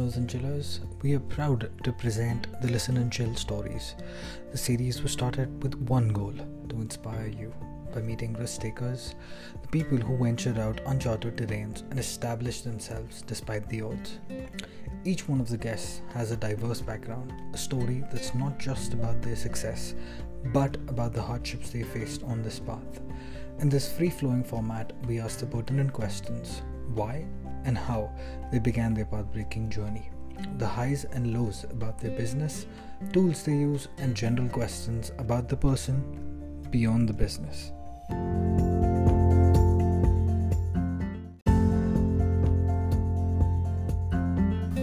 Listeners and chillers. We are proud to present the Listen and Chill stories. The series was started with one goal to inspire you by meeting risk takers, the people who ventured out uncharted terrains and established themselves despite the odds. Each one of the guests has a diverse background, a story that's not just about their success, but about the hardships they faced on this path. In this free flowing format, we ask the pertinent questions why and how they began their path breaking journey, the highs and lows about their business, tools they use, and general questions about the person beyond the business.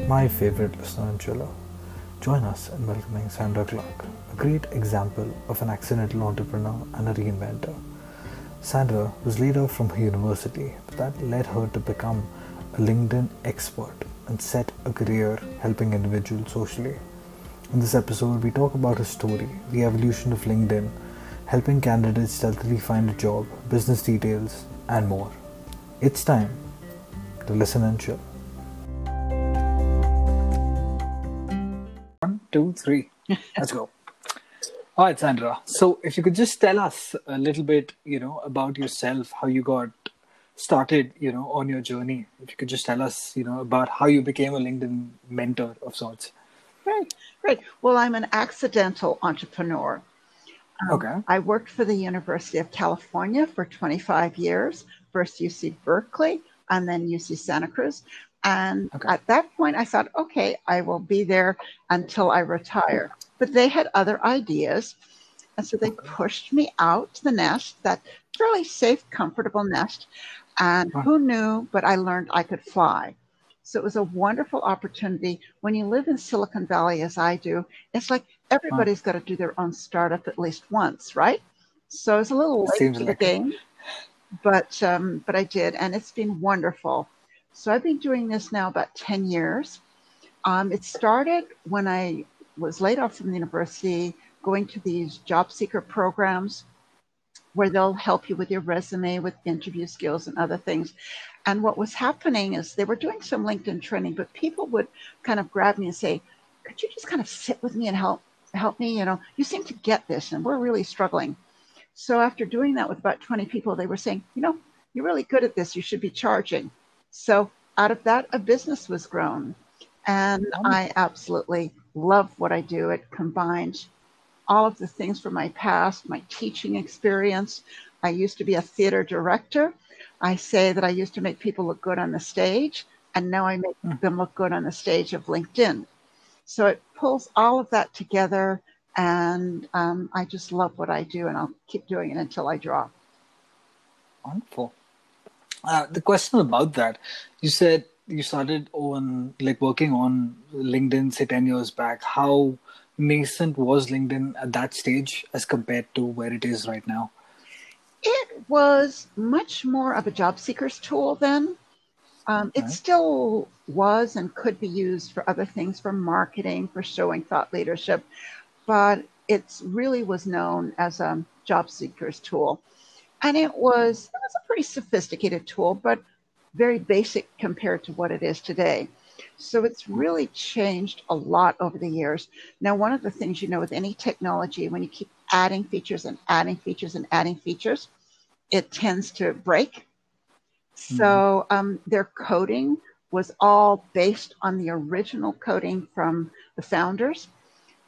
My favorite listener and chiller. Join us in welcoming Sandra Clark, a great example of an accidental entrepreneur and a reinventor. Sandra was laid off from her university, but that led her to become a LinkedIn expert and set a career helping individuals socially. In this episode, we talk about her story, the evolution of LinkedIn, helping candidates stealthily find a job, business details, and more. It's time to listen and chill. One, two, three. Let's go. All right, Sandra. So, if you could just tell us a little bit, you know, about yourself, how you got started, you know, on your journey. If you could just tell us, you know, about how you became a LinkedIn mentor of sorts. Right, right. Well, I'm an accidental entrepreneur. Um, okay. I worked for the University of California for 25 years, first UC Berkeley and then UC Santa Cruz. And okay. at that point, I thought, okay, I will be there until I retire. But they had other ideas. And so they pushed me out to the nest, that fairly safe, comfortable nest. And who knew, but I learned I could fly. So it was a wonderful opportunity. When you live in Silicon Valley, as I do, it's like everybody's got to do their own startup at least once, right? So it's a little late Seems to like the game, but um, but I did, and it's been wonderful. So I've been doing this now about ten years. Um, it started when I was laid off from the university, going to these job seeker programs where they'll help you with your resume, with interview skills and other things. And what was happening is they were doing some LinkedIn training, but people would kind of grab me and say, "Could you just kind of sit with me and help help me? You know, you seem to get this, and we're really struggling." So after doing that with about 20 people, they were saying, "You know, you're really good at this. You should be charging." So out of that, a business was grown, and I absolutely love what I do. It combines all of the things from my past, my teaching experience. I used to be a theater director. I say that I used to make people look good on the stage, and now I make mm. them look good on the stage of LinkedIn. So it pulls all of that together, and um, I just love what I do, and I'll keep doing it until I drop. Wonderful. Uh, the question about that, you said you started on like working on LinkedIn say 10 years back. How nascent was LinkedIn at that stage as compared to where it is right now? It was much more of a job seeker's tool then. Um, It still was and could be used for other things, for marketing, for showing thought leadership, but it really was known as a job seeker's tool. And it was it was a pretty sophisticated tool, but very basic compared to what it is today. So it's really changed a lot over the years. Now, one of the things you know with any technology, when you keep adding features and adding features and adding features, it tends to break. So mm-hmm. um, their coding was all based on the original coding from the founders.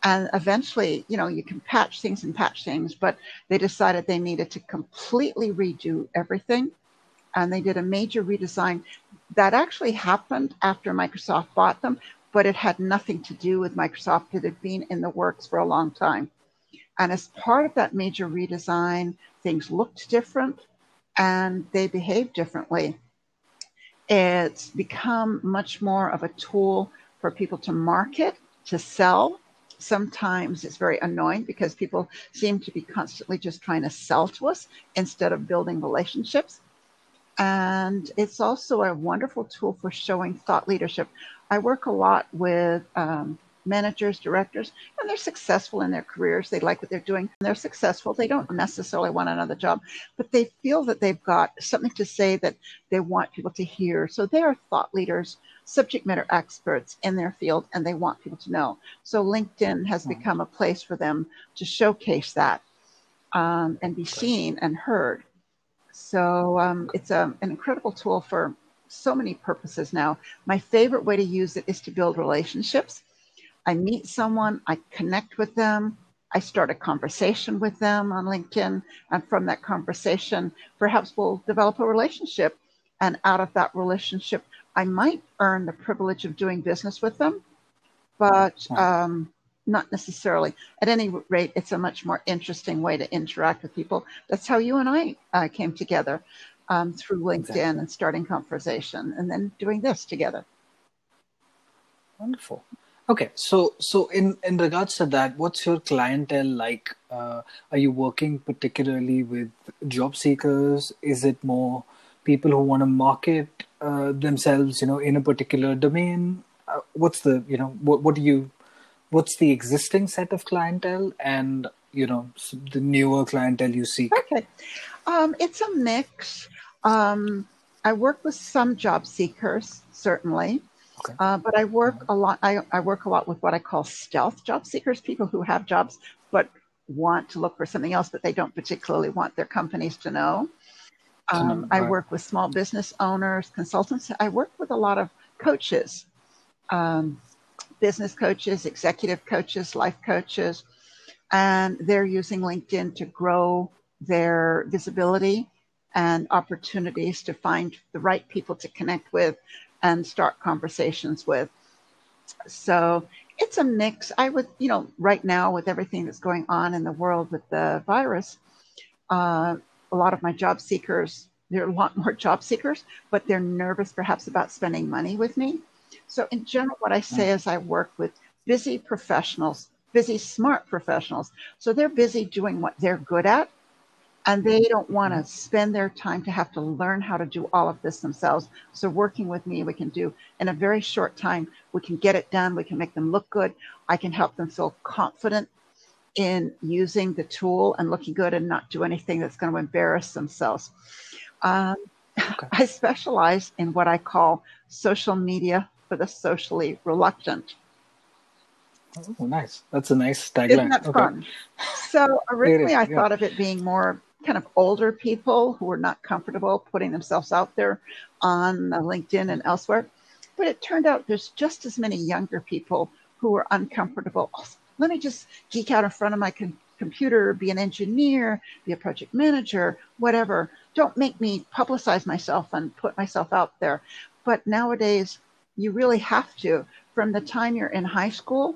And eventually, you know, you can patch things and patch things, but they decided they needed to completely redo everything and they did a major redesign that actually happened after Microsoft bought them, but it had nothing to do with Microsoft. It had been in the works for a long time. And as part of that major redesign, things looked different and they behaved differently. It's become much more of a tool for people to market, to sell. Sometimes it's very annoying because people seem to be constantly just trying to sell to us instead of building relationships. And it's also a wonderful tool for showing thought leadership. I work a lot with um, managers, directors, and they're successful in their careers. They like what they're doing. They're successful. They don't necessarily want another job, but they feel that they've got something to say that they want people to hear. So they are thought leaders, subject matter experts in their field, and they want people to know. So LinkedIn has become a place for them to showcase that um, and be seen and heard. So um, it's a, an incredible tool for so many purposes now. My favorite way to use it is to build relationships. I meet someone, I connect with them, I start a conversation with them on LinkedIn, and from that conversation, perhaps we'll develop a relationship. And out of that relationship, I might earn the privilege of doing business with them, but um, not necessarily. At any rate, it's a much more interesting way to interact with people. That's how you and I uh, came together um, through LinkedIn exactly. and starting conversation and then doing this together. Wonderful. Okay, so so in in regards to that, what's your clientele like? Uh, are you working particularly with job seekers? Is it more people who want to market uh, themselves, you know, in a particular domain? Uh, what's the you know what what do you what's the existing set of clientele and you know the newer clientele you seek? Okay, um, it's a mix. Um, I work with some job seekers, certainly. Okay. Uh, but I work a lot. I, I work a lot with what I call stealth job seekers, people who have jobs but want to look for something else, but they don't particularly want their companies to know. Um, I work with small business owners, consultants. I work with a lot of coaches, um, business coaches, executive coaches, life coaches, and they're using LinkedIn to grow their visibility and opportunities to find the right people to connect with and start conversations with. So it's a mix. I would, you know, right now with everything that's going on in the world with the virus, uh, a lot of my job seekers, there are a lot more job seekers, but they're nervous perhaps about spending money with me. So in general, what I say is I work with busy professionals, busy, smart professionals. So they're busy doing what they're good at and they don't want to spend their time to have to learn how to do all of this themselves. So working with me, we can do in a very short time, we can get it done. We can make them look good. I can help them feel confident in using the tool and looking good and not do anything that's going to embarrass themselves. Um, okay. I specialize in what I call social media for the socially reluctant. Oh, nice. That's a nice tagline. Isn't that okay. fun? So originally I yeah. thought of it being more kind of older people who were not comfortable putting themselves out there on LinkedIn and elsewhere. But it turned out there's just as many younger people who are uncomfortable. Oh, let me just geek out in front of my com- computer, be an engineer, be a project manager, whatever. Don't make me publicize myself and put myself out there. But nowadays, you really have to. From the time you're in high school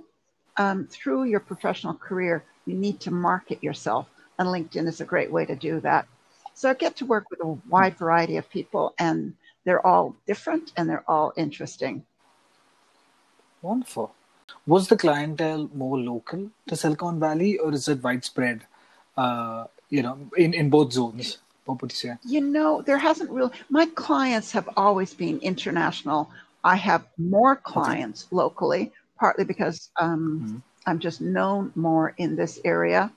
um, through your professional career, you need to market yourself and LinkedIn is a great way to do that. So I get to work with a wide variety of people, and they're all different and they're all interesting. Wonderful. Was the clientele more local to Silicon Valley, or is it widespread? Uh, you know, in in both zones. What would you say? You know, there hasn't really. My clients have always been international. I have more clients okay. locally, partly because um, mm-hmm. I'm just known more in this area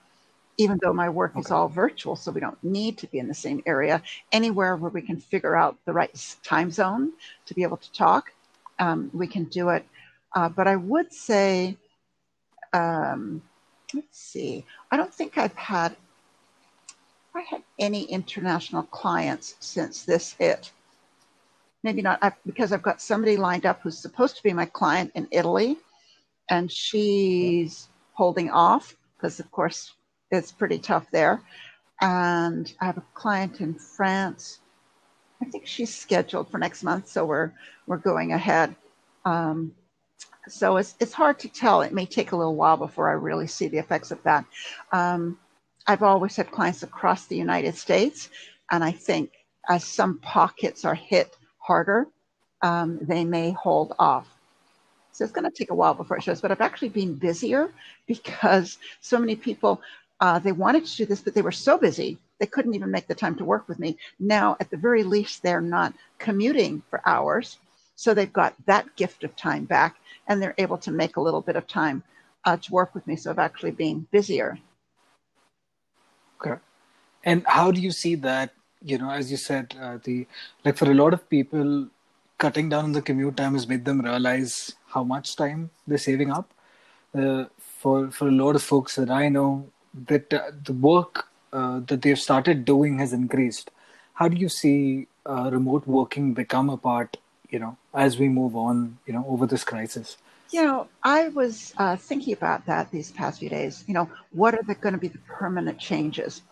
even though my work okay. is all virtual, so we don't need to be in the same area, anywhere where we can figure out the right time zone to be able to talk, um, we can do it. Uh, but I would say, um, let's see, I don't think I've had I had any international clients since this hit. Maybe not I, because I've got somebody lined up who's supposed to be my client in Italy, and she's holding off because, of course, it's pretty tough there. And I have a client in France. I think she's scheduled for next month, so we're we're going ahead. Um, so it's it's hard to tell. It may take a little while before I really see the effects of that. Um, I've always had clients across the United States, and I think as some pockets are hit harder, um, they may hold off. So it's going to take a while before it shows, but I've actually been busier because so many people uh, they wanted to do this, but they were so busy they couldn't even make the time to work with me. Now, at the very least, they're not commuting for hours. So they've got that gift of time back and they're able to make a little bit of time uh, to work with me. So I've actually been busier. Okay. And how do you see that? You know, as you said, uh, the like for a lot of people, cutting down on the commute time has made them realize how much time they're saving up. Uh, for for a lot of folks that I know, that uh, the work uh, that they've started doing has increased. How do you see uh, remote working become a part? You know, as we move on, you know, over this crisis. You know, I was uh, thinking about that these past few days. You know, what are the going to be the permanent changes?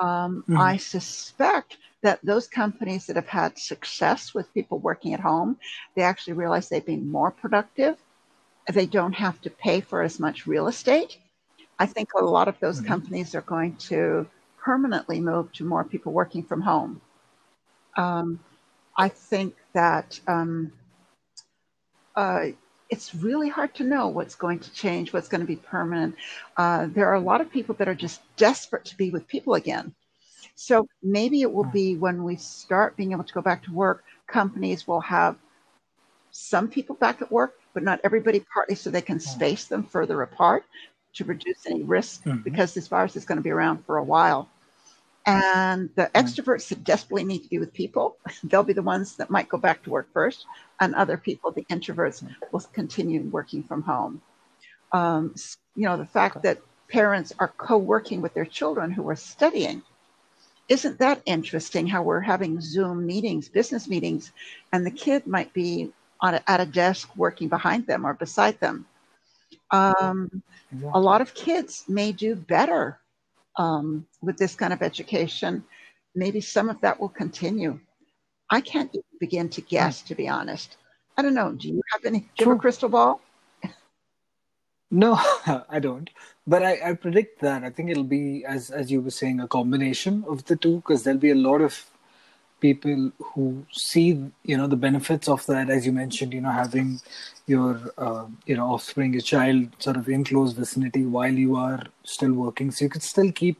Um, mm-hmm. I suspect that those companies that have had success with people working at home, they actually realize they've been more productive. They don't have to pay for as much real estate. I think a lot of those mm-hmm. companies are going to permanently move to more people working from home. Um, I think that um, uh, it's really hard to know what's going to change, what's going to be permanent. Uh, there are a lot of people that are just desperate to be with people again. So maybe it will be when we start being able to go back to work, companies will have some people back at work, but not everybody, partly so they can space them further apart to reduce any risk mm-hmm. because this virus is going to be around for a while. And the hmm. extroverts that desperately need to be with people, they'll be the ones that might go back to work first. And other people, the introverts, will continue working from home. Um, you know, the fact that parents are co working with their children who are studying. Isn't that interesting how we're having Zoom meetings, business meetings, and the kid might be on a, at a desk working behind them or beside them? Um, a lot of kids may do better um, with this kind of education. Maybe some of that will continue. I can't even begin to guess, to be honest. I don't know. Do you have any? Do you have a crystal ball? No, I don't. But I, I predict that I think it'll be as as you were saying a combination of the two because there'll be a lot of people who see you know the benefits of that as you mentioned you know having your uh, you know offspring your child sort of in close vicinity while you are still working. So you could still keep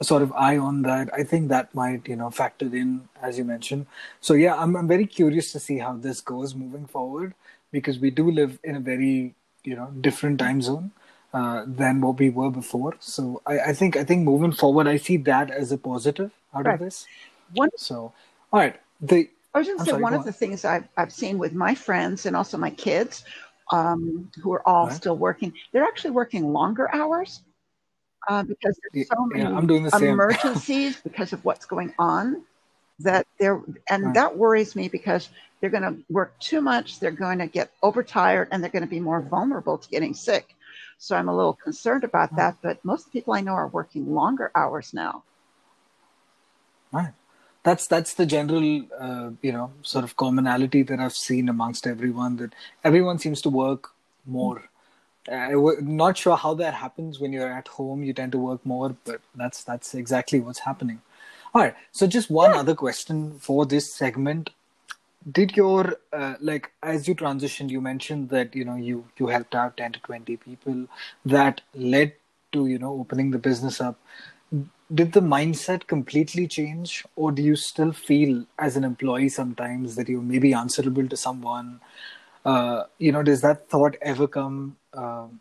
a sort of eye on that. I think that might you know factor in as you mentioned. So yeah i'm, I'm very curious to see how this goes moving forward because we do live in a very you know different time zone uh, than what we were before. So I, I think i think moving forward i see that as a positive out right. of this. One so all right. The I was going to say sorry, one of on. the things I've I've seen with my friends and also my kids, um, who are all right. still working, they're actually working longer hours uh, because there's so many yeah, I'm doing the emergencies because of what's going on. That they're and right. that worries me because they're going to work too much. They're going to get overtired and they're going to be more vulnerable to getting sick. So I'm a little concerned about that. But most people I know are working longer hours now. Right that's that's the general uh, you know sort of commonality that I've seen amongst everyone that everyone seems to work more. I'm not sure how that happens when you're at home. You tend to work more, but that's that's exactly what's happening. All right. So just one other question for this segment. Did your uh, like as you transitioned, you mentioned that you know you you helped out ten to twenty people. That led to you know opening the business up did the mindset completely change or do you still feel as an employee sometimes that you may be answerable to someone? Uh, you know does that thought ever come um,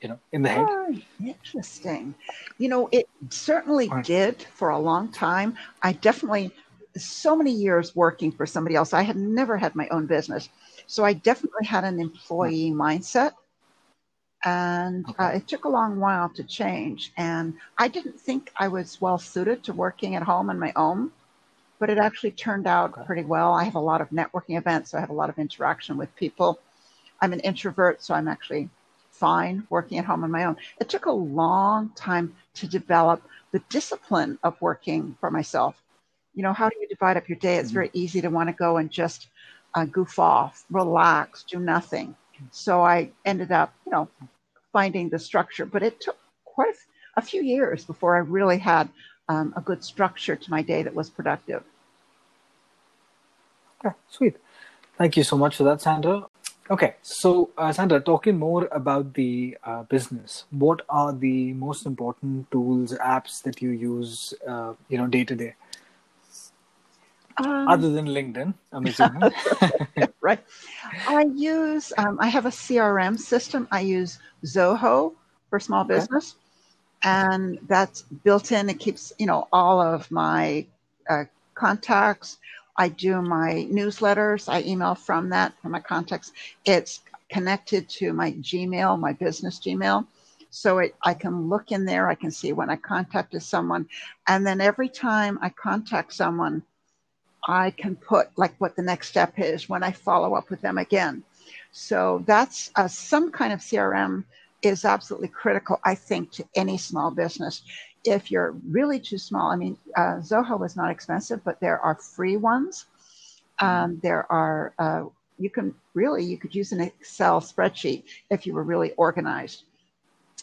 you know in the head? Oh, interesting. You know it certainly right. did for a long time. I definitely so many years working for somebody else i had never had my own business. So i definitely had an employee mindset and uh, okay. uh, it took a long while to change. And I didn't think I was well suited to working at home on my own, but it actually turned out okay. pretty well. I have a lot of networking events, so I have a lot of interaction with people. I'm an introvert, so I'm actually fine working at home on my own. It took a long time to develop the discipline of working for myself. You know, how do you divide up your day? It's mm-hmm. very easy to want to go and just uh, goof off, relax, do nothing. So I ended up, you know, finding the structure, but it took quite a few years before I really had um, a good structure to my day that was productive. Okay, sweet. Thank you so much for that, Sandra. Okay, so uh, Sandra, talking more about the uh, business, what are the most important tools, apps that you use, uh, you know, day to day? Um, Other than LinkedIn, I'm assuming. right. I use, um, I have a CRM system. I use Zoho for small okay. business. And that's built in. It keeps, you know, all of my uh, contacts. I do my newsletters. I email from that, from my contacts. It's connected to my Gmail, my business Gmail. So it, I can look in there. I can see when I contacted someone. And then every time I contact someone, I can put like what the next step is when I follow up with them again. So that's uh, some kind of CRM is absolutely critical, I think, to any small business. If you're really too small, I mean, uh, Zoho is not expensive, but there are free ones. Um, there are, uh, you can really, you could use an Excel spreadsheet if you were really organized.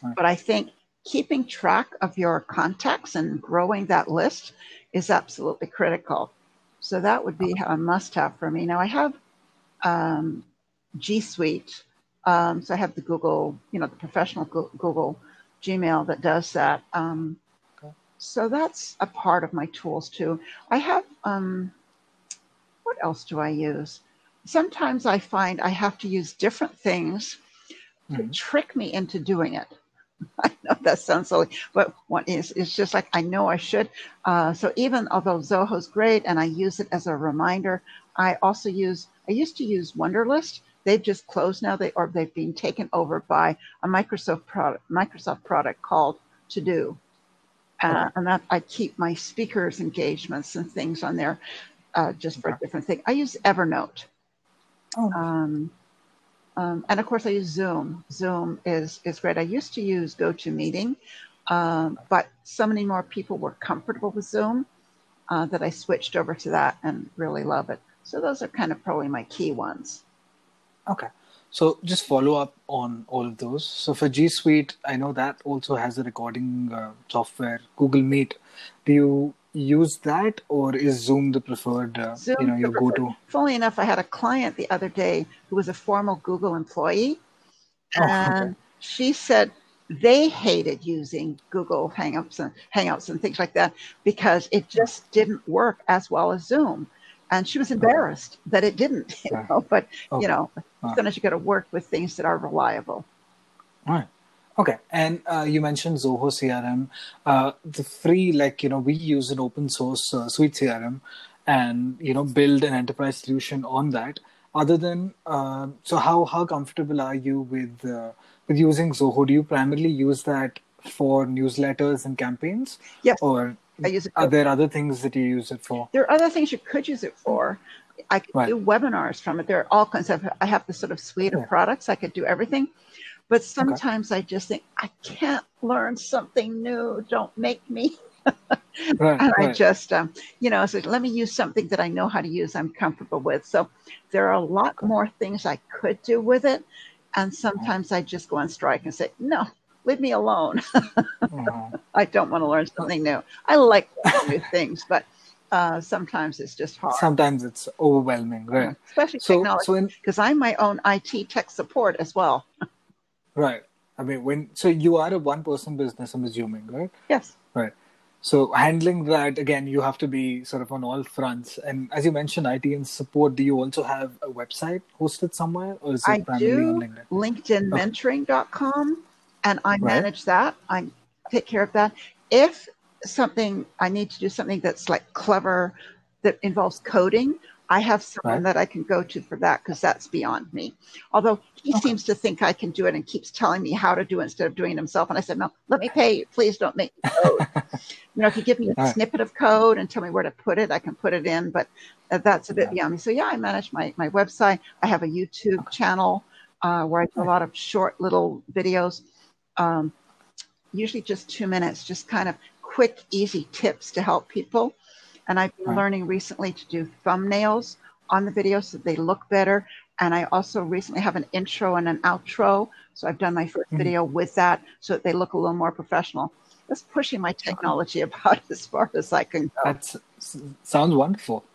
Right. But I think keeping track of your contacts and growing that list is absolutely critical. So that would be a must have for me. Now I have um, G Suite. Um, so I have the Google, you know, the professional Google Gmail that does that. Um, okay. So that's a part of my tools too. I have, um, what else do I use? Sometimes I find I have to use different things mm-hmm. to trick me into doing it. I know that sounds silly, but what is it's just like I know I should. Uh, so even although Zoho's great and I use it as a reminder, I also use I used to use Wunderlist. They've just closed now. They or they've been taken over by a Microsoft product Microsoft product called To Do, uh, and that I keep my speakers engagements and things on there, uh, just for a different thing. I use Evernote. Oh. Um, um, and of course, I use Zoom. Zoom is, is great. I used to use GoToMeeting, um, but so many more people were comfortable with Zoom uh, that I switched over to that and really love it. So those are kind of probably my key ones. Okay. So just follow up on all of those. So for G Suite, I know that also has a recording uh, software, Google Meet. Do you use that, or is Zoom the preferred? Uh, Zoom you know, your go-to. Funny enough, I had a client the other day who was a former Google employee, oh, and okay. she said they hated using Google Hangouts and Hangouts and things like that because it just didn't work as well as Zoom. And she was embarrassed okay. that it didn't, you know. But okay. you know, sometimes you got to work with things that are reliable. All right. Okay, and uh, you mentioned Zoho CRM. Uh, the free, like you know, we use an open source uh, Suite CRM, and you know, build an enterprise solution on that. Other than uh, so, how how comfortable are you with uh, with using Zoho? Do you primarily use that for newsletters and campaigns? Yes. Or I use it. Are there other things that you use it for? There are other things you could use it for. I could right. do webinars from it. There are all kinds of. I have the sort of suite of products. I could do everything. But sometimes okay. I just think, I can't learn something new. Don't make me. right, and I just, um, you know, so let me use something that I know how to use, I'm comfortable with. So there are a lot more things I could do with it. And sometimes I just go on strike and say, no, leave me alone. mm-hmm. I don't want to learn something new. I like new things, but uh, sometimes it's just hard. Sometimes it's overwhelming, right? Especially so, technology, because so I'm my own IT tech support as well. Right. I mean, when so you are a one-person business, I'm assuming, right? Yes. Right. So handling that again, you have to be sort of on all fronts. And as you mentioned, IT and support. Do you also have a website hosted somewhere, or is it I primarily do on LinkedIn? LinkedInmentoring.com, and I right. manage that. I take care of that. If something I need to do something that's like clever that involves coding, I have someone right. that I can go to for that because that's beyond me. Although he okay. seems to think I can do it and keeps telling me how to do it instead of doing it himself. And I said, no, let me pay you. Please don't make me code. you know, if you give me a right. snippet of code and tell me where to put it, I can put it in. But uh, that's a bit yeah. beyond me. So yeah, I manage my, my website. I have a YouTube okay. channel uh, where I do a lot of short little videos, um, usually just two minutes, just kind of quick, easy tips to help people. And I've been right. learning recently to do thumbnails on the videos so they look better. And I also recently have an intro and an outro. So I've done my 1st mm-hmm. video with that so that they look a little more professional. Just pushing my technology about as far as I can go. That sounds wonderful.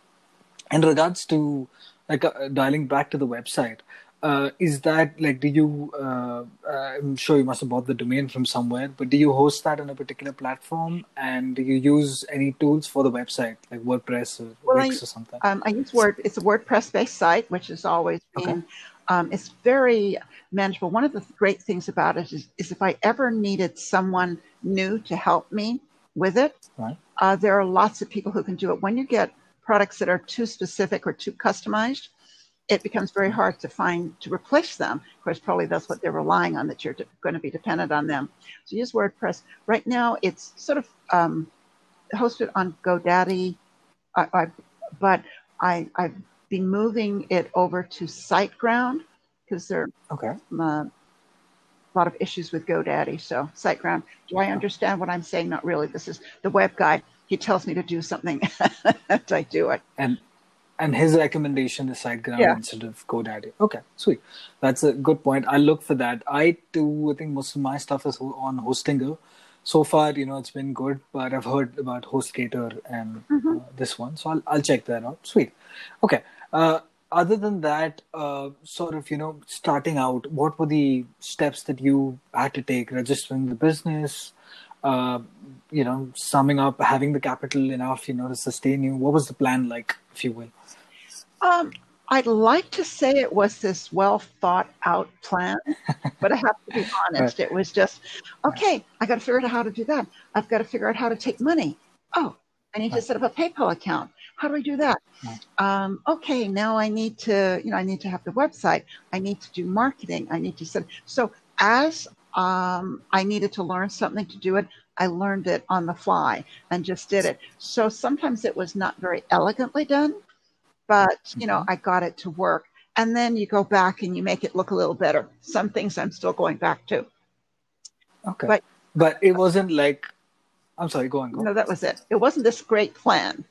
In regards to like uh, dialing back to the website, uh, is that like do you uh, i'm sure you must have bought the domain from somewhere but do you host that on a particular platform and do you use any tools for the website like wordpress or well, Wix I, or something um, i use word it's a wordpress based site which has always been okay. um, it's very manageable one of the great things about it is, is if i ever needed someone new to help me with it right. uh, there are lots of people who can do it when you get products that are too specific or too customized it becomes very hard to find to replace them. Of course, probably that's what they're relying on, that you're de- going to be dependent on them. So use WordPress. Right now, it's sort of um, hosted on GoDaddy, I, I, but I, I've been moving it over to SiteGround because there okay. Uh, a lot of issues with GoDaddy. So SiteGround. Do I understand what I'm saying? Not really. This is the web guy. He tells me to do something, and I do it. And and his recommendation is SiteGround yeah. instead of GoDaddy. Okay, sweet. That's a good point. I'll look for that. I too, I think most of my stuff is on Hostinger. So far, you know, it's been good, but I've heard about HostGator and mm-hmm. uh, this one, so I'll I'll check that out. Sweet. Okay. Uh, other than that, uh, sort of, you know, starting out, what were the steps that you had to take? Registering the business, uh, you know, summing up, having the capital enough, you know, to sustain you. What was the plan like, if you will? Um, I'd like to say it was this well thought out plan, but I have to be honest. It was just, okay, I got to figure out how to do that. I've got to figure out how to take money. Oh, I need to set up a PayPal account. How do I do that? Um, okay, now I need to, you know, I need to have the website. I need to do marketing. I need to set. So as um, I needed to learn something to do it, I learned it on the fly and just did it. So sometimes it was not very elegantly done but you know, mm-hmm. I got it to work. And then you go back and you make it look a little better. Some things I'm still going back to. Okay. But, but it wasn't like, I'm sorry, go on, go on. No, that was it. It wasn't this great plan.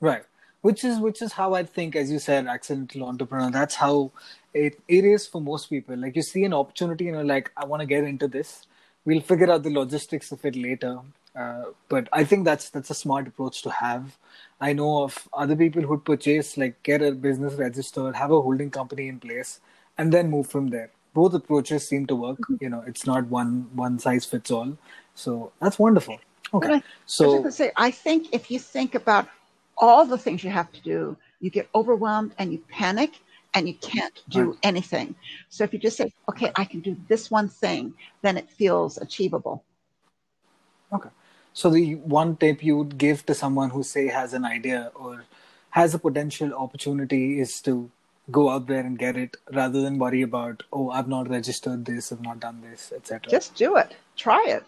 Right. Which is which is how I think, as you said, accidental entrepreneur. That's how it, it is for most people. Like you see an opportunity and you're like, I want to get into this. We'll figure out the logistics of it later. Uh, but I think that's that's a smart approach to have. I know of other people who'd purchase like get a business registered, have a holding company in place, and then move from there. Both approaches seem to work. Mm-hmm. You know, it's not one one size fits all. So that's wonderful. Okay, I, so I, say, I think if you think about all the things you have to do, you get overwhelmed and you panic and you can't do right. anything. So if you just say, okay, I can do this one thing, then it feels achievable. Okay. So the one tip you would give to someone who say has an idea or has a potential opportunity is to go out there and get it rather than worry about oh I've not registered this, I've not done this, etc. Just do it. Try it.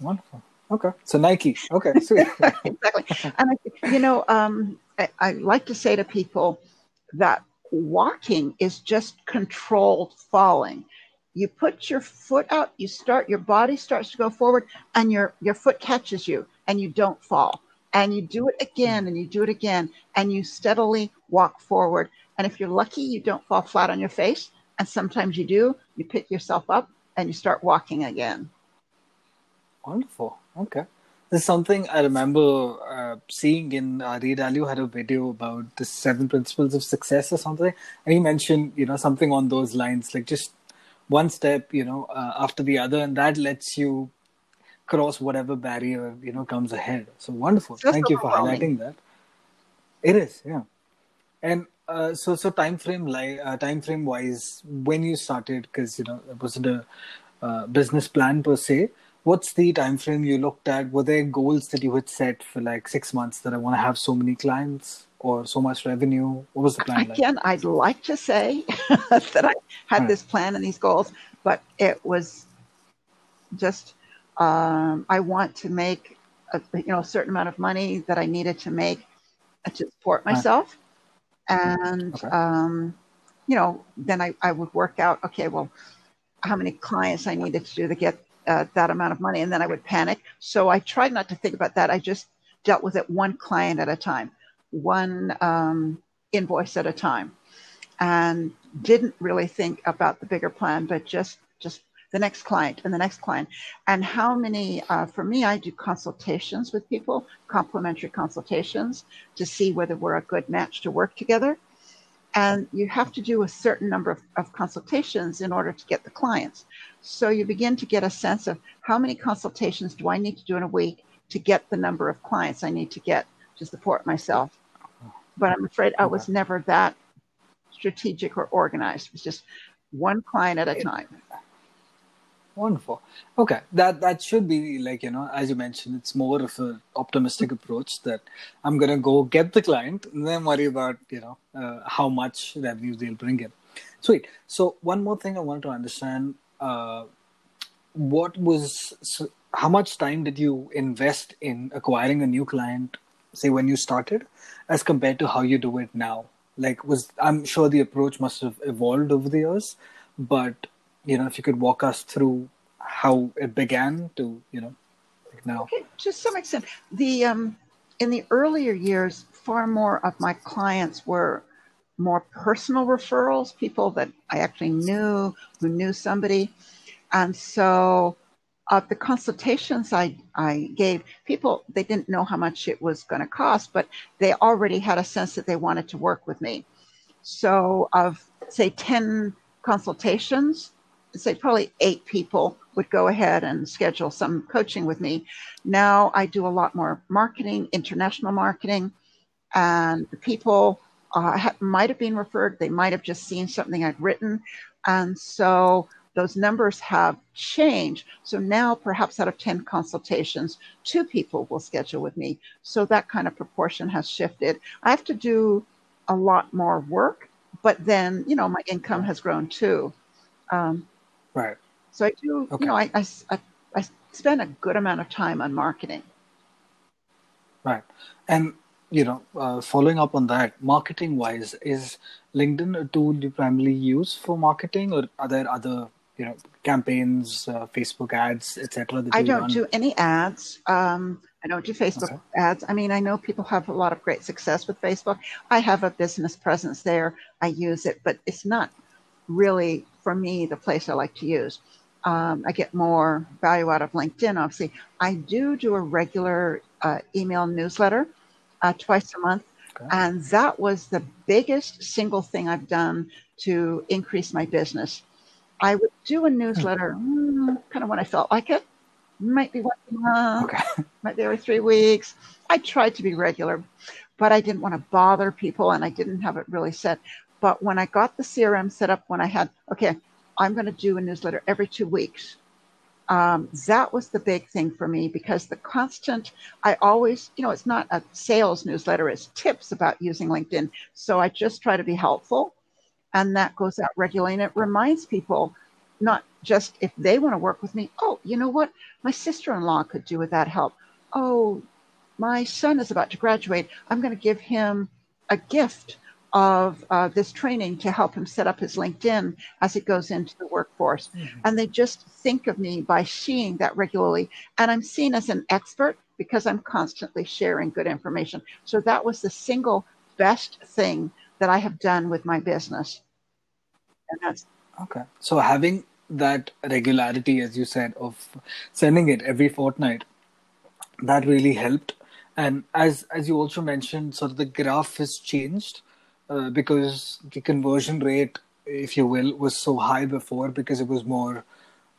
Wonderful. Okay. So Nike. Okay. Sweet. exactly. And I, you know, um, I, I like to say to people that walking is just controlled falling you put your foot out, you start, your body starts to go forward, and your, your foot catches you, and you don't fall. And you do it again, and you do it again, and you steadily walk forward. And if you're lucky, you don't fall flat on your face. And sometimes you do. You pick yourself up and you start walking again. Wonderful. Okay. There's something I remember uh, seeing in uh, Ray Dalio had a video about the seven principles of success or something, and he mentioned you know something on those lines, like just one step you know uh, after the other and that lets you cross whatever barrier you know comes ahead. So wonderful. Just thank you for highlighting that. It is yeah. And uh, so so time frame like uh, time frame wise when you started because you know it wasn't a uh, business plan per se what's the time frame you looked at were there goals that you had set for like six months that i want to have so many clients or so much revenue? What was the plan? Again, like? I'd like to say that I had right. this plan and these goals, but it was just um, I want to make a, you know a certain amount of money that I needed to make to support myself, right. and okay. um, you know then I, I would work out okay well how many clients I needed to do to get uh, that amount of money, and then I would panic. So I tried not to think about that. I just dealt with it one client at a time one um, invoice at a time and didn't really think about the bigger plan, but just just the next client and the next client. And how many, uh, for me, I do consultations with people, complimentary consultations to see whether we're a good match to work together. And you have to do a certain number of, of consultations in order to get the clients. So you begin to get a sense of how many consultations do I need to do in a week to get the number of clients I need to get to support myself. But I'm afraid I was never that strategic or organized. It was just one client at a time. Wonderful. Okay, that that should be like you know, as you mentioned, it's more of an optimistic approach that I'm gonna go get the client and then worry about you know uh, how much revenue they'll bring in. Sweet. So one more thing I wanted to understand: uh, what was so how much time did you invest in acquiring a new client, say when you started, as compared to how you do it now? Like, was I'm sure the approach must have evolved over the years, but you know, if you could walk us through how it began to, you know, like now. Okay, to some extent, the um, in the earlier years, far more of my clients were more personal referrals, people that I actually knew who knew somebody, and so of the consultations I, I gave, people they didn't know how much it was going to cost, but they already had a sense that they wanted to work with me. So of say ten consultations, say probably eight people would go ahead and schedule some coaching with me. Now I do a lot more marketing, international marketing, and the people uh, ha- might have been referred. They might have just seen something I'd written, and so those numbers have changed. So now, perhaps out of 10 consultations, two people will schedule with me. So that kind of proportion has shifted. I have to do a lot more work, but then, you know, my income has grown too. Um, Right. so I do, Okay. you know, I, I, I, spend a good amount of time on marketing. Right. And you know, uh, following up on that, marketing wise, is LinkedIn a tool you primarily use for marketing, or are there other you know campaigns, uh, Facebook ads, etc. that I don't run? do any ads. Um, I don't do Facebook Okay. ads. I mean, I know people have a lot of great success with Facebook. I have a business presence there. I use it, but it's not really for me the place I like to use. Um, I get more value out of LinkedIn. Obviously, I do do a regular uh, email newsletter uh, twice a month, Okay. and that was the biggest single thing I've done to increase my business. I would do a newsletter mm, kind of when I felt like it. Might be once a month, Okay. might be every three weeks. I tried to be regular, but I didn't want to bother people and I didn't have it really set. But when I got the CRM set up, when I had, okay, I'm going to do a newsletter every two weeks, um, that was the big thing for me because the constant, I always, you know, it's not a sales newsletter, it's tips about using LinkedIn. So I just try to be helpful and that goes out regularly and it reminds people not just if they want to work with me oh you know what? My sister-in-law could do with that help. Oh my son is about to graduate. I'm going to give him a gift of uh, this training to help him set up his linkedin as he goes into the workforce. And they just think of me by seeing that regularly. And i'm seen as an expert because i'm constantly sharing good information. So that was the single best thing that i have done with my business. And that's Okay. So having that regularity, as you said, of sending it every fortnight, that really helped. And as as you also mentioned, sort of the graph has changed uh, because the conversion rate, if you will, was so high before because it was more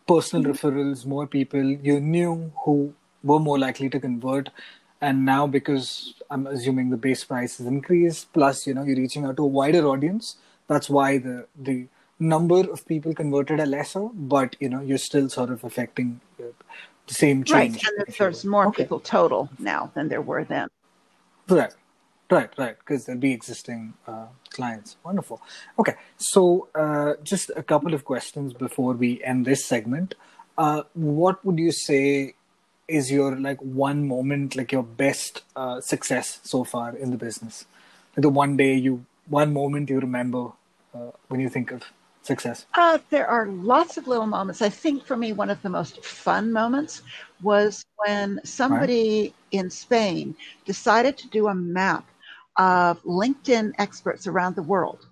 personal referrals, more people you knew who were more likely to convert. And now, because I'm assuming the base price has increased, plus you know you're reaching out to a wider audience, that's why the the number of people converted are lesser, but you know you're still sort of affecting the same change. right and there's more Okay. people total now than there were then Right, right, right. Because there'll be existing uh, clients. Wonderful. Okay, so uh, just a couple of questions before we end this segment. Uh, what would you say is your like one moment, like your best uh, success so far in the business? Like the one day you, one moment you remember uh, when you think of success. Uh, there are lots of little moments. I think for me, one of the most fun moments was when somebody in Spain decided to do a map of LinkedIn experts around the world.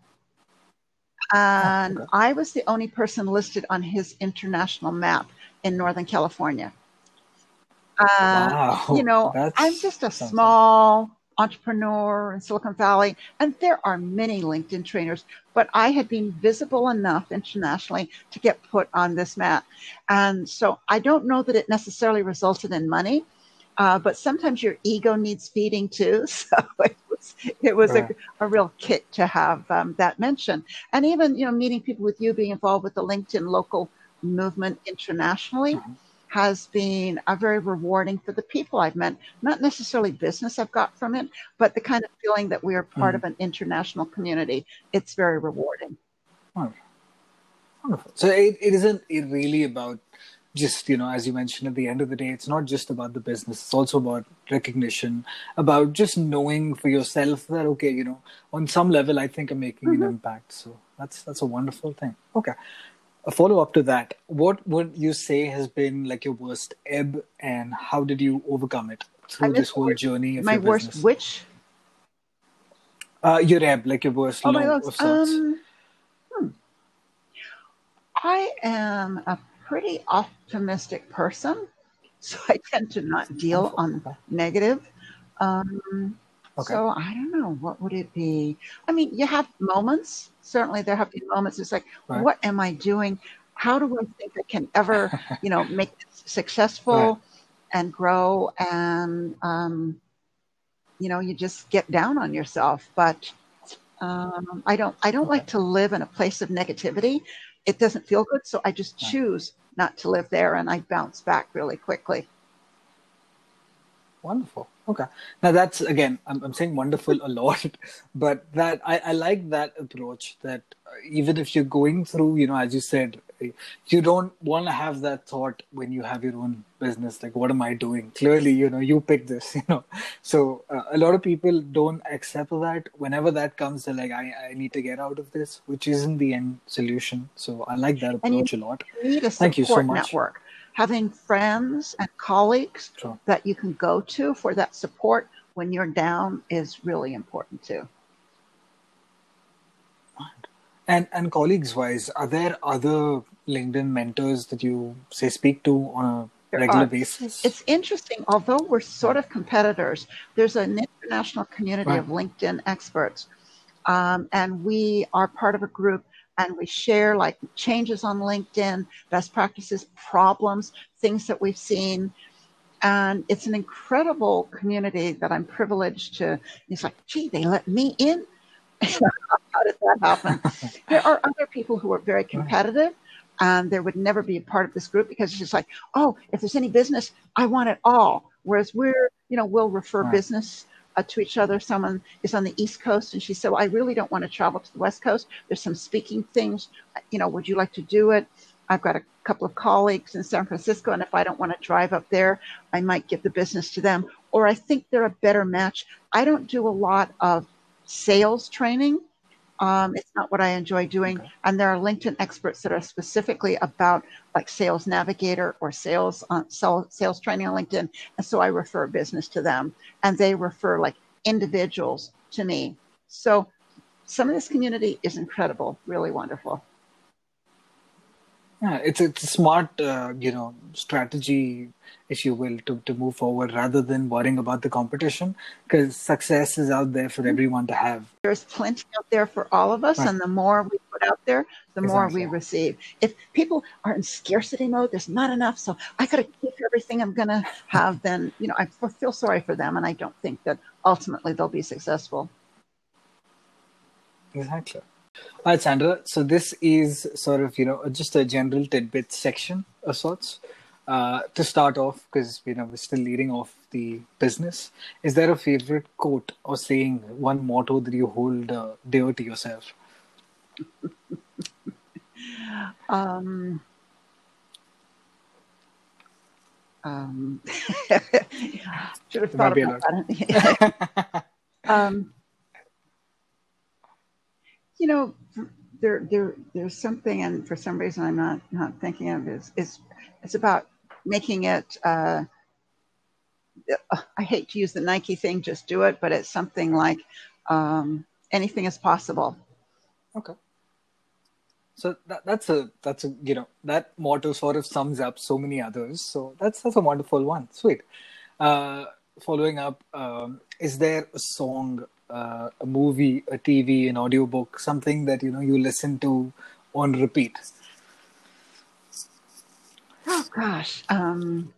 And. I was the only person listed on his international map in Northern California. Uh, wow, you know, that's I'm just a something. small entrepreneur in Silicon Valley, and there are many LinkedIn trainers, but I had been visible enough internationally to get put on this map. And so I don't know that it necessarily resulted in money, uh, but sometimes your ego needs feeding too. So it was, it was right. a, a, real kick to have um, that mention. And even, you know, meeting people with you, being involved with the LinkedIn local movement internationally. Mm-hmm has been a very rewarding for the people I've met. Not necessarily business I've got from it, but the kind of feeling that we are part mm. of an international community. It's very rewarding. Wonderful. Wonderful. So it, it isn't really about just, you know, as you mentioned at the end of the day, it's not just about the business. It's also about recognition, about just knowing for yourself that, okay, you know, on some level, I think I'm making mm-hmm. an impact. So that's, that's a wonderful thing. Okay a follow up to that, what would you say has been like your worst ebb, and how did you overcome it through this whole journey of my worst business? which? Uh, your ebb, like your worst oh low of sorts. Um, hmm. I am a pretty optimistic person, so I tend to not deal on the negative. Um, Okay. So I don't know. What would it be? I mean, you have moments. Certainly, there have been moments. It's like, right. what am I doing? How do I think I can ever, you know, make this successful right. and grow? And um, you know, you just get down on yourself. But um, I don't. I don't okay. like to live in a place of negativity. It doesn't feel good, so I just choose not to live there, and I bounce back really quickly. Wonderful. Okay. Now that's again, I'm, I'm saying wonderful a lot, but that I, I like that approach that uh, even if you're going through, you know, as you said, you don't want to have that thought when you have your own business, like, what am I doing? Clearly, you know, you pick this, you know. So uh, a lot of people don't accept that. Whenever that comes, they're like, I, I need to get out of this, which isn't the end solution. So I like that approach a lot. Thank you so much. Network having friends and colleagues sure. that you can go to for that support when you're down is really important too. And and colleagues wise, are there other LinkedIn mentors that you say speak to on a regular basis? It's interesting. Although we're sort of competitors, there's an international community right. of LinkedIn experts, um, and we are part of a group and we share like changes on LinkedIn, best practices, problems, things that we've seen. And it's an incredible community that I'm privileged to. It's like, gee, they let me in. How did that happen? there are other people who are very competitive and there would never be a part of this group because it's just like, oh, if there's any business, I want it all. Whereas we're, you know, we'll refer right. business uh, to each other. Someone is on the East Coast, and she said, well, I really don't want to travel to the West Coast. There's some speaking things. You know, would you like to do it? I've got a couple of colleagues in San Francisco, and if I don't want to drive up there, I might give the business to them. Or I think they're a better match. I don't do a lot of sales training. Um, it's not what I enjoy doing. Okay. And there are LinkedIn experts that are specifically about like sales navigator or sales uh, sales training on LinkedIn. And so I refer business to them and they refer like individuals to me. So some of this community is incredible, really wonderful. Yeah, it's it's a smart, uh, you know, strategy, if you will, to, to move forward rather than worrying about the competition because success is out there for everyone to have. There's plenty out there for all of us, right. and the more we put out there, the exactly. more we receive. If people are in scarcity mode, there's not enough, so I got to keep everything I'm going to have. Then you know, I feel sorry for them, and I don't think that ultimately they'll be successful. Exactly. All right, Sandra. So this is sort of you know just a general tidbit section of sorts uh, to start off because you know we're still leading off the business. Is there a favorite quote or saying, one motto that you hold uh, dear to yourself? um, um, should have thought about that. um, you know, there, there, there's something, and for some reason I'm not not thinking of it. It's, it's, about making it. Uh, I hate to use the Nike thing, just do it, but it's something like um, anything is possible. Okay. So that, that's a that's a you know that motto sort of sums up so many others. So that's that's a wonderful one. Sweet. Uh, following up, um, is there a song, uh, a movie, a TV, an audiobook, something that you know you listen to on repeat? Oh gosh, um,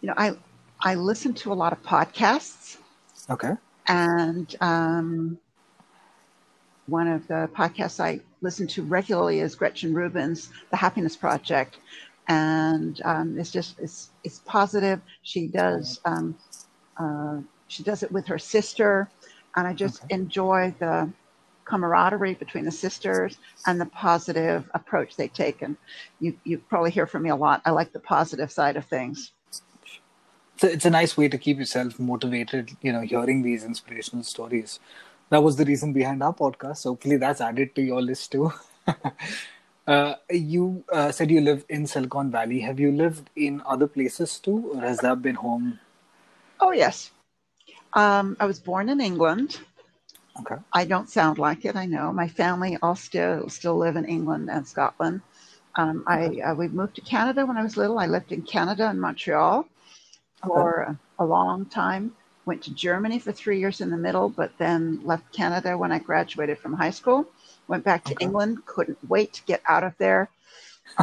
you know, I I listen to a lot of podcasts. Okay. And um, one of the podcasts I listen to regularly is Gretchen Rubin's The Happiness Project, and um, it's just it's it's positive. She does um, uh, she does it with her sister, and I just okay. enjoy the camaraderie between the sisters and the positive approach they take. And you you probably hear from me a lot. I like the positive side of things. It's a, it's a nice way to keep yourself motivated. You know, hearing these inspirational stories. That was the reason behind our podcast. So hopefully that's added to your list too. uh, you uh, said you live in Silicon Valley. Have you lived in other places too, or has that been home? Oh yes, um, I was born in England. Okay. I don't sound like it. I know my family all still still live in England and Scotland. Um, I uh, we moved to Canada when I was little. I lived in Canada and Montreal for okay. a, a long time. Went to Germany for three years in the middle, but then left Canada when I graduated from high school. Went back to okay. England. Couldn't wait to get out of there.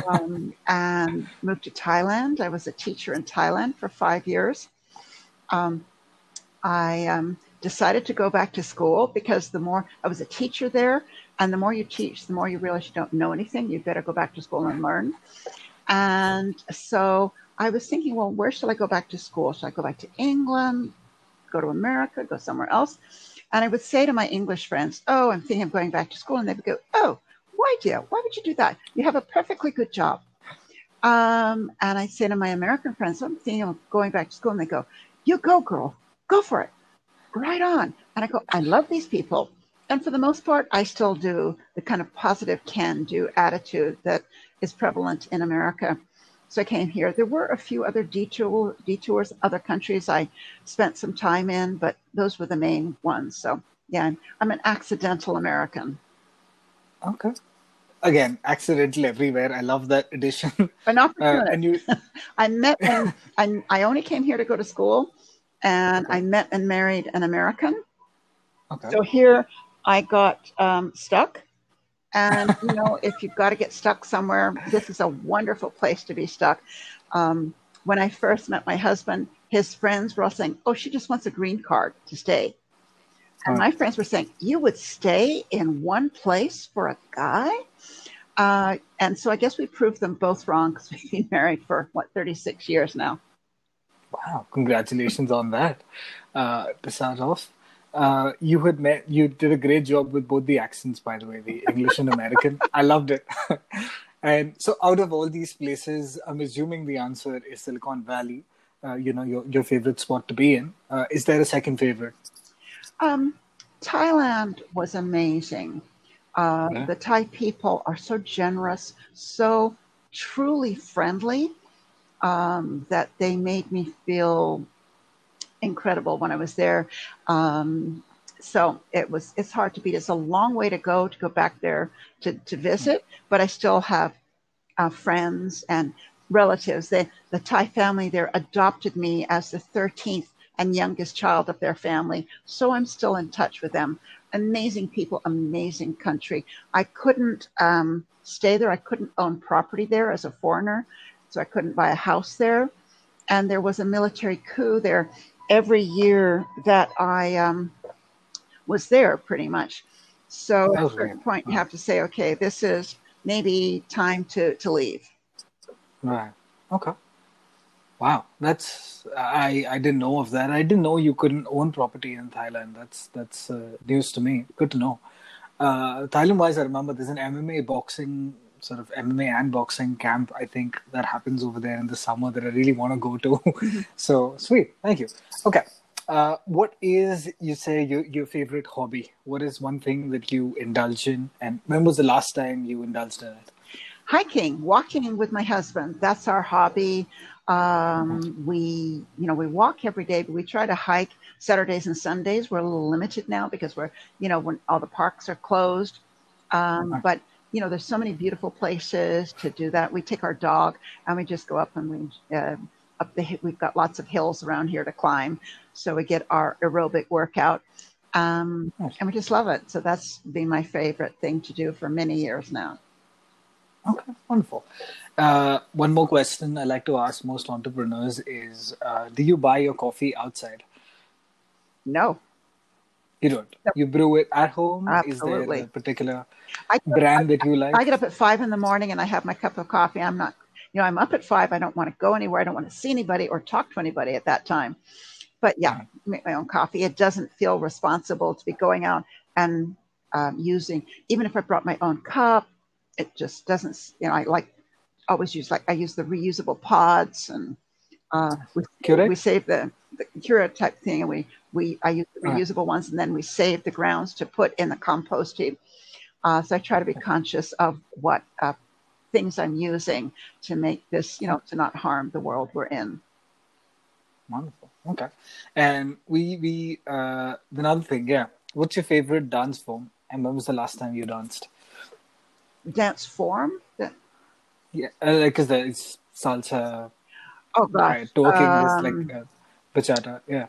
Um, and moved to Thailand. I was a teacher in Thailand for five years. Um, I um, decided to go back to school because the more I was a teacher there, and the more you teach, the more you realize you don't know anything. You better go back to school and learn. And so I was thinking, well, where should I go back to school? Should I go back to England, go to America, go somewhere else? And I would say to my English friends, oh, I'm thinking of going back to school. And they would go, oh, why, dear? Why would you do that? You have a perfectly good job. Um, and I say to my American friends, I'm thinking of going back to school. And they go, you go, girl, go for it right on. And I go, I love these people. And for the most part, I still do the kind of positive can do attitude that is prevalent in America. So I came here. There were a few other detour, detours, other countries I spent some time in, but those were the main ones. So yeah, I'm an accidental American. Okay. Again, accidental everywhere. I love that addition. An opportunity. Uh, and you... I met when I, I only came here to go to school and I met and married an American. Okay. So here I got um, stuck. And, you know, if you've got to get stuck somewhere, this is a wonderful place to be stuck. Um, when I first met my husband, his friends were all saying, Oh, she just wants a green card to stay. And my friends were saying, You would stay in one place for a guy? Uh, and so I guess we proved them both wrong because we've been married for, what, 36 years now. Wow, congratulations on that. Uh, to start off, uh, you had met, you did a great job with both the accents, by the way, the English and American. I loved it. and so, out of all these places, I'm assuming the answer is Silicon Valley. Uh, you know, your your favorite spot to be in. Uh, is there a second favorite? Um, Thailand was amazing. Uh, yeah. The Thai people are so generous, so truly friendly um, that they made me feel incredible when I was there. Um, so it was it's hard to beat. It's a long way to go to go back there to, to visit, but I still have uh, friends and relatives. They, the Thai family there adopted me as the 13th and youngest child of their family. So I'm still in touch with them. Amazing people, amazing country. I couldn't um, stay there. I couldn't own property there as a foreigner so I couldn't buy a house there. And there was a military coup there every year that I um, was there, pretty much. So at a certain point, you have to say, okay, this is maybe time to, to leave. Right. Okay. Wow, that's I I didn't know of that. I didn't know you couldn't own property in Thailand. That's that's uh, news to me. Good to know. Uh, Thailand wise, I remember there's an MMA boxing sort of MMA and boxing camp, I think that happens over there in the summer that I really want to go to. Mm-hmm. so sweet, thank you. Okay, uh, what is you say your your favorite hobby? What is one thing that you indulge in, and when was the last time you indulged in it? Hiking, walking with my husband. That's our hobby. Um, mm-hmm. we, you know, we walk every day, but we try to hike Saturdays and Sundays. We're a little limited now because we're, you know, when all the parks are closed. Um. But you know, there's so many beautiful places to do that. We take our dog and we just go up and we uh, up the we've got lots of hills around here to climb, so we get our aerobic workout. Um. And we just love it. So that's been my favorite thing to do for many years now. Okay, wonderful. Uh, one more question I like to ask most entrepreneurs is uh, Do you buy your coffee outside? No. You don't. No. You brew it at home. Absolutely. Is there a particular I, brand I, that you like? I get up at five in the morning and I have my cup of coffee. I'm not, you know, I'm up at five. I don't want to go anywhere. I don't want to see anybody or talk to anybody at that time. But yeah, make my own coffee. It doesn't feel responsible to be going out and um, using, even if I brought my own cup, it just doesn't, you know, I like always use like I use the reusable pods and uh, we, we save the, the Keurig type thing and we we I use the reusable ones and then we save the grounds to put in the compost heap. Uh, so I try to be conscious of what uh, things I'm using to make this, you know, to not harm the world we're in. Wonderful. Okay. And we we uh another thing, yeah. What's your favorite dance form? And when was the last time you danced? Dance form? Yeah, uh, like it's salsa. Oh gosh, right, talking um, is like uh, bachata. Yeah.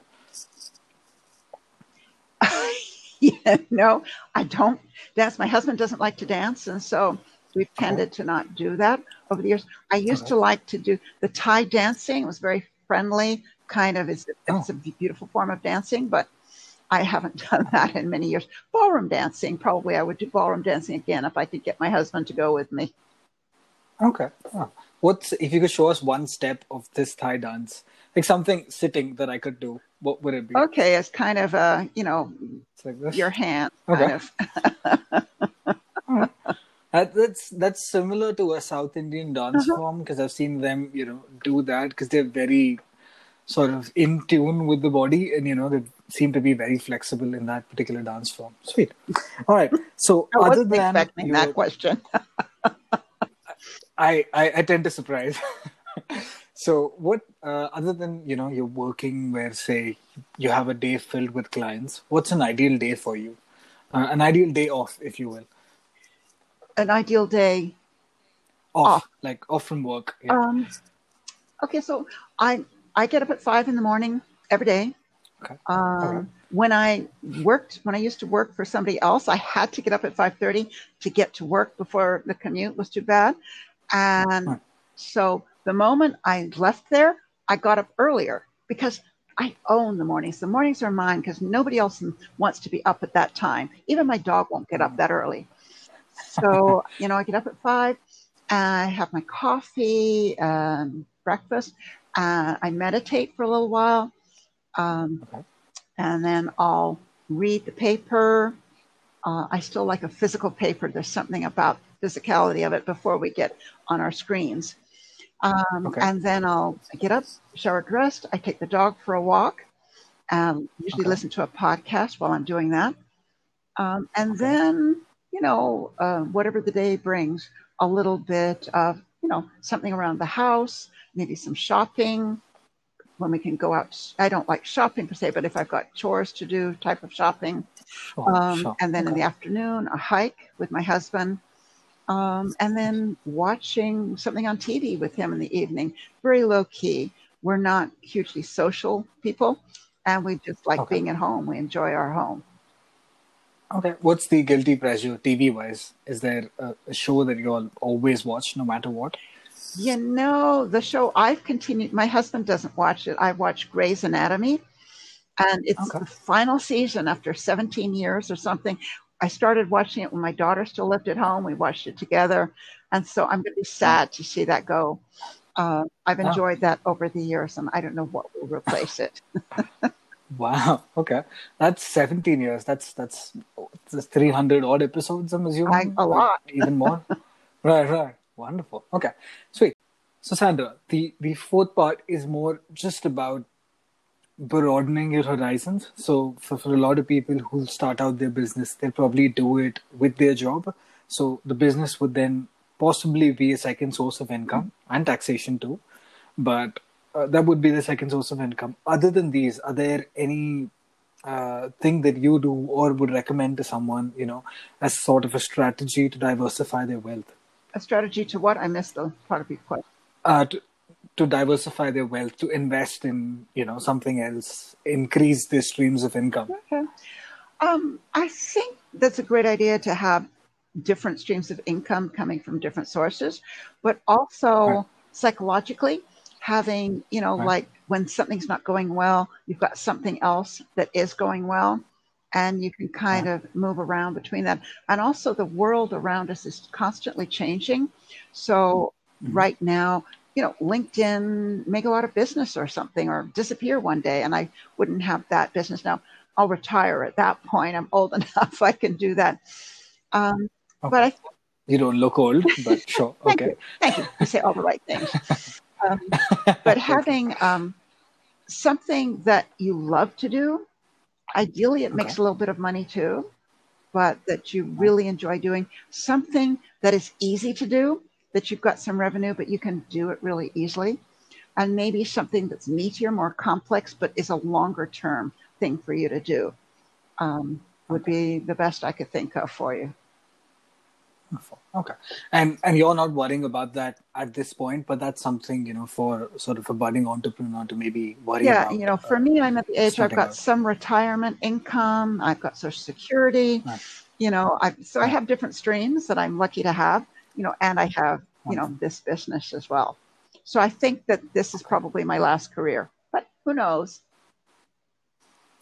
yeah, no, I don't dance. My husband doesn't like to dance, and so we've oh. tended oh. to not do that over the years. I used okay. to like to do the Thai dancing. It was very friendly, kind of. It's, oh. it's a beautiful form of dancing, but I haven't done that in many years. Ballroom dancing, probably I would do ballroom dancing again if I could get my husband to go with me. Okay. Oh. What's if you could show us one step of this Thai dance? like something sitting that I could do, what would it be? Okay, it's kind of a you know, like your hand. Okay. that's that's similar to a South Indian dance uh-huh. form because I've seen them, you know, do that because they're very sort of in tune with the body, and you know they seem to be very flexible in that particular dance form. Sweet. All right. So I other than expecting that question, I, I I tend to surprise. So, what uh, other than you know you're working where say you have a day filled with clients? What's an ideal day for you? Uh, an ideal day off, if you will. An ideal day off, off. like off from work. Yeah. Um, okay, so I I get up at five in the morning every day. Okay. Um, When I worked, when I used to work for somebody else, I had to get up at five thirty to get to work before the commute was too bad, and right. so the moment I left there, I got up earlier because I own the mornings. The mornings are mine because nobody else wants to be up at that time. Even my dog won't get up that early. So, you know, I get up at five, and I have my coffee, and breakfast, uh, I meditate for a little while, um, okay. and then I'll read the paper. Uh, I still like a physical paper. There's something about physicality of it before we get on our screens. Um, okay. And then I'll get up, shower, dressed. I take the dog for a walk. Um, usually okay. listen to a podcast while I'm doing that. Um, and okay. then, you know, uh, whatever the day brings, a little bit of, you know, something around the house, maybe some shopping when we can go out. I don't like shopping per se, but if I've got chores to do, type of shopping. Sure, um, sure. And then okay. in the afternoon, a hike with my husband um, and then watching something on TV with him in the evening. Very low key. We're not hugely social people, and we just like okay. being at home. We enjoy our home. Okay, what's the guilty pleasure TV wise? Is there a, a show that you all always watch no matter what? You know, the show I've continued, my husband doesn't watch it. I watch Grey's Anatomy, and it's okay. the final season after 17 years or something. I started watching it when my daughter still lived at home. We watched it together. And so I'm going to be sad to see that go. Uh, I've enjoyed that over the years, and I don't know what will replace it. wow. Okay. That's 17 years. That's that's, that's 300 odd episodes, I'm assuming. I, a lot. Even more. right, right. Wonderful. Okay. Sweet. So, Sandra, the, the fourth part is more just about broadening your horizons. So for, for a lot of people who start out their business, they'll probably do it with their job. So the business would then possibly be a second source of income and taxation too. But uh, that would be the second source of income. Other than these, are there any uh, thing that you do or would recommend to someone, you know, as sort of a strategy to diversify their wealth? A strategy to what? I missed the part of your question. Uh, to, to diversify their wealth, to invest in you know something else, increase their streams of income? Okay. Um, I think that's a great idea to have different streams of income coming from different sources, but also right. psychologically having, you know, right. like when something's not going well, you've got something else that is going well, and you can kind of move around between them. And also, the world around us is constantly changing. So, mm-hmm. right now, you know, LinkedIn make a lot of business or something or disappear one day, and I wouldn't have that business now. I'll retire at that point. I'm old enough; I can do that. Um, okay. But I, you don't look old, but sure. Thank okay. You. Thank you. You say all the right things. Um, but having um, something that you love to do, ideally, it okay. makes a little bit of money too, but that you really enjoy doing something that is easy to do, that you've got some revenue, but you can do it really easily. And maybe something that's meatier, more complex, but is a longer term thing for you to do um, would be the best I could think of for you. Okay, and and you're not worrying about that at this point, but that's something you know for sort of a budding entrepreneur to maybe worry yeah, about. Yeah, you know, for uh, me, I'm at the age I've got out. some retirement income, I've got Social Security, nice. you know, I so I have different streams that I'm lucky to have, you know, and I have you know this business as well. So I think that this is probably my last career, but who knows?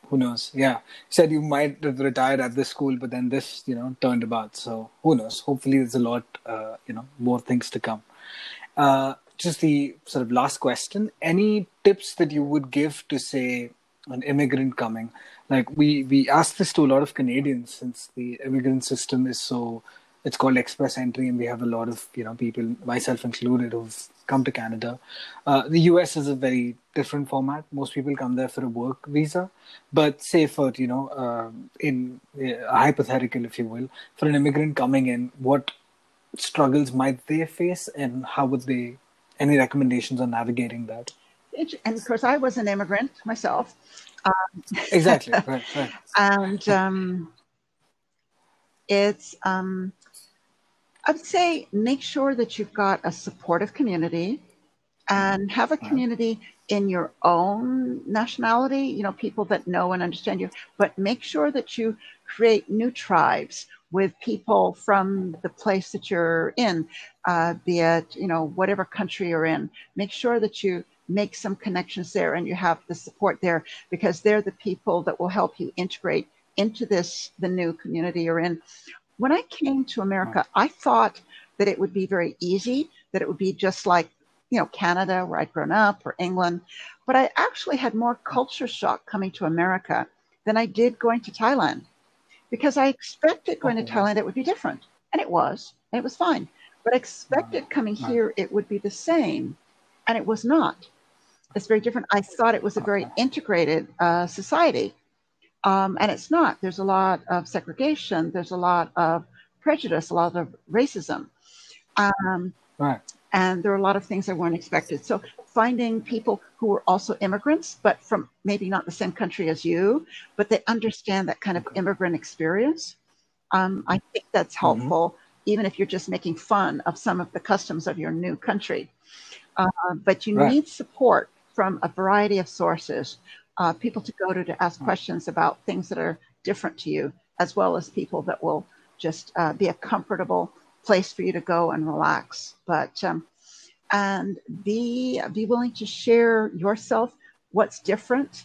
Who knows? Yeah, said you might have retired at this school, but then this, you know, turned about. So who knows? Hopefully, there's a lot, uh, you know, more things to come. Uh, just the sort of last question: Any tips that you would give to say an immigrant coming? Like we we ask this to a lot of Canadians since the immigrant system is so it's called express entry and we have a lot of you know people myself included who've come to canada. Uh, the us is a very different format. Most people come there for a work visa but say for you know uh, in uh, a hypothetical if you will for an immigrant coming in what struggles might they face and how would they any recommendations on navigating that? And of course i was an immigrant myself. Um, exactly right, right. and um, it's um, I would say make sure that you've got a supportive community and have a community in your own nationality, you know, people that know and understand you, but make sure that you create new tribes with people from the place that you're in, uh, be it, you know, whatever country you're in. Make sure that you make some connections there and you have the support there because they're the people that will help you integrate into this, the new community you're in when I came to America, I thought that it would be very easy, that it would be just like, you know, Canada, where I'd grown up, or England. But I actually had more culture shock coming to America than I did going to Thailand because I expected going to Thailand it would be different. And it was, and it was fine. But I expected coming here it would be the same, and it was not. It's very different. I thought it was a very integrated uh, society um, and it's not. There's a lot of segregation. There's a lot of prejudice, a lot of racism. Um, right. And there are a lot of things that weren't expected. So finding people who are also immigrants, but from maybe not the same country as you, but they understand that kind of immigrant experience. Um, I think that's mm-hmm. helpful, mm-hmm. even if you're just making fun of some of the customs of your new country. Uh, but you right. need support from a variety of sources uh, people to go to to ask hmm. questions about things that are different to you, as well as people that will just uh, be a comfortable place for you to go and relax. But um, and be be willing to share yourself, what's different,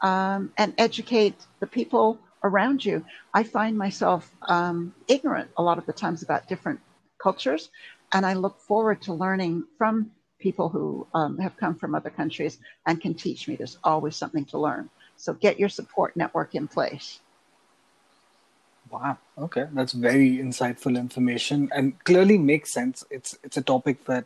um, and educate the people around you. I find myself um, ignorant a lot of the times about different cultures, and I look forward to learning from people who um, have come from other countries and can teach me. There's always something to learn. So get your support network in place. Wow. Okay, that's very insightful information and clearly makes sense. It's it's a topic that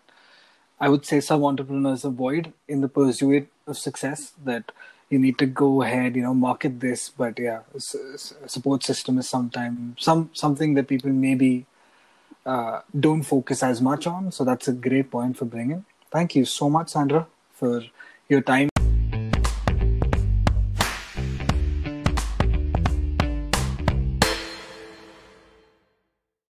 I would say some entrepreneurs avoid in the pursuit of success. That you need to go ahead, you know, market this, but yeah, support system is sometimes some something that people maybe uh, don't focus as much on. So that's a great point for bringing. Thank you so much, Sandra, for your time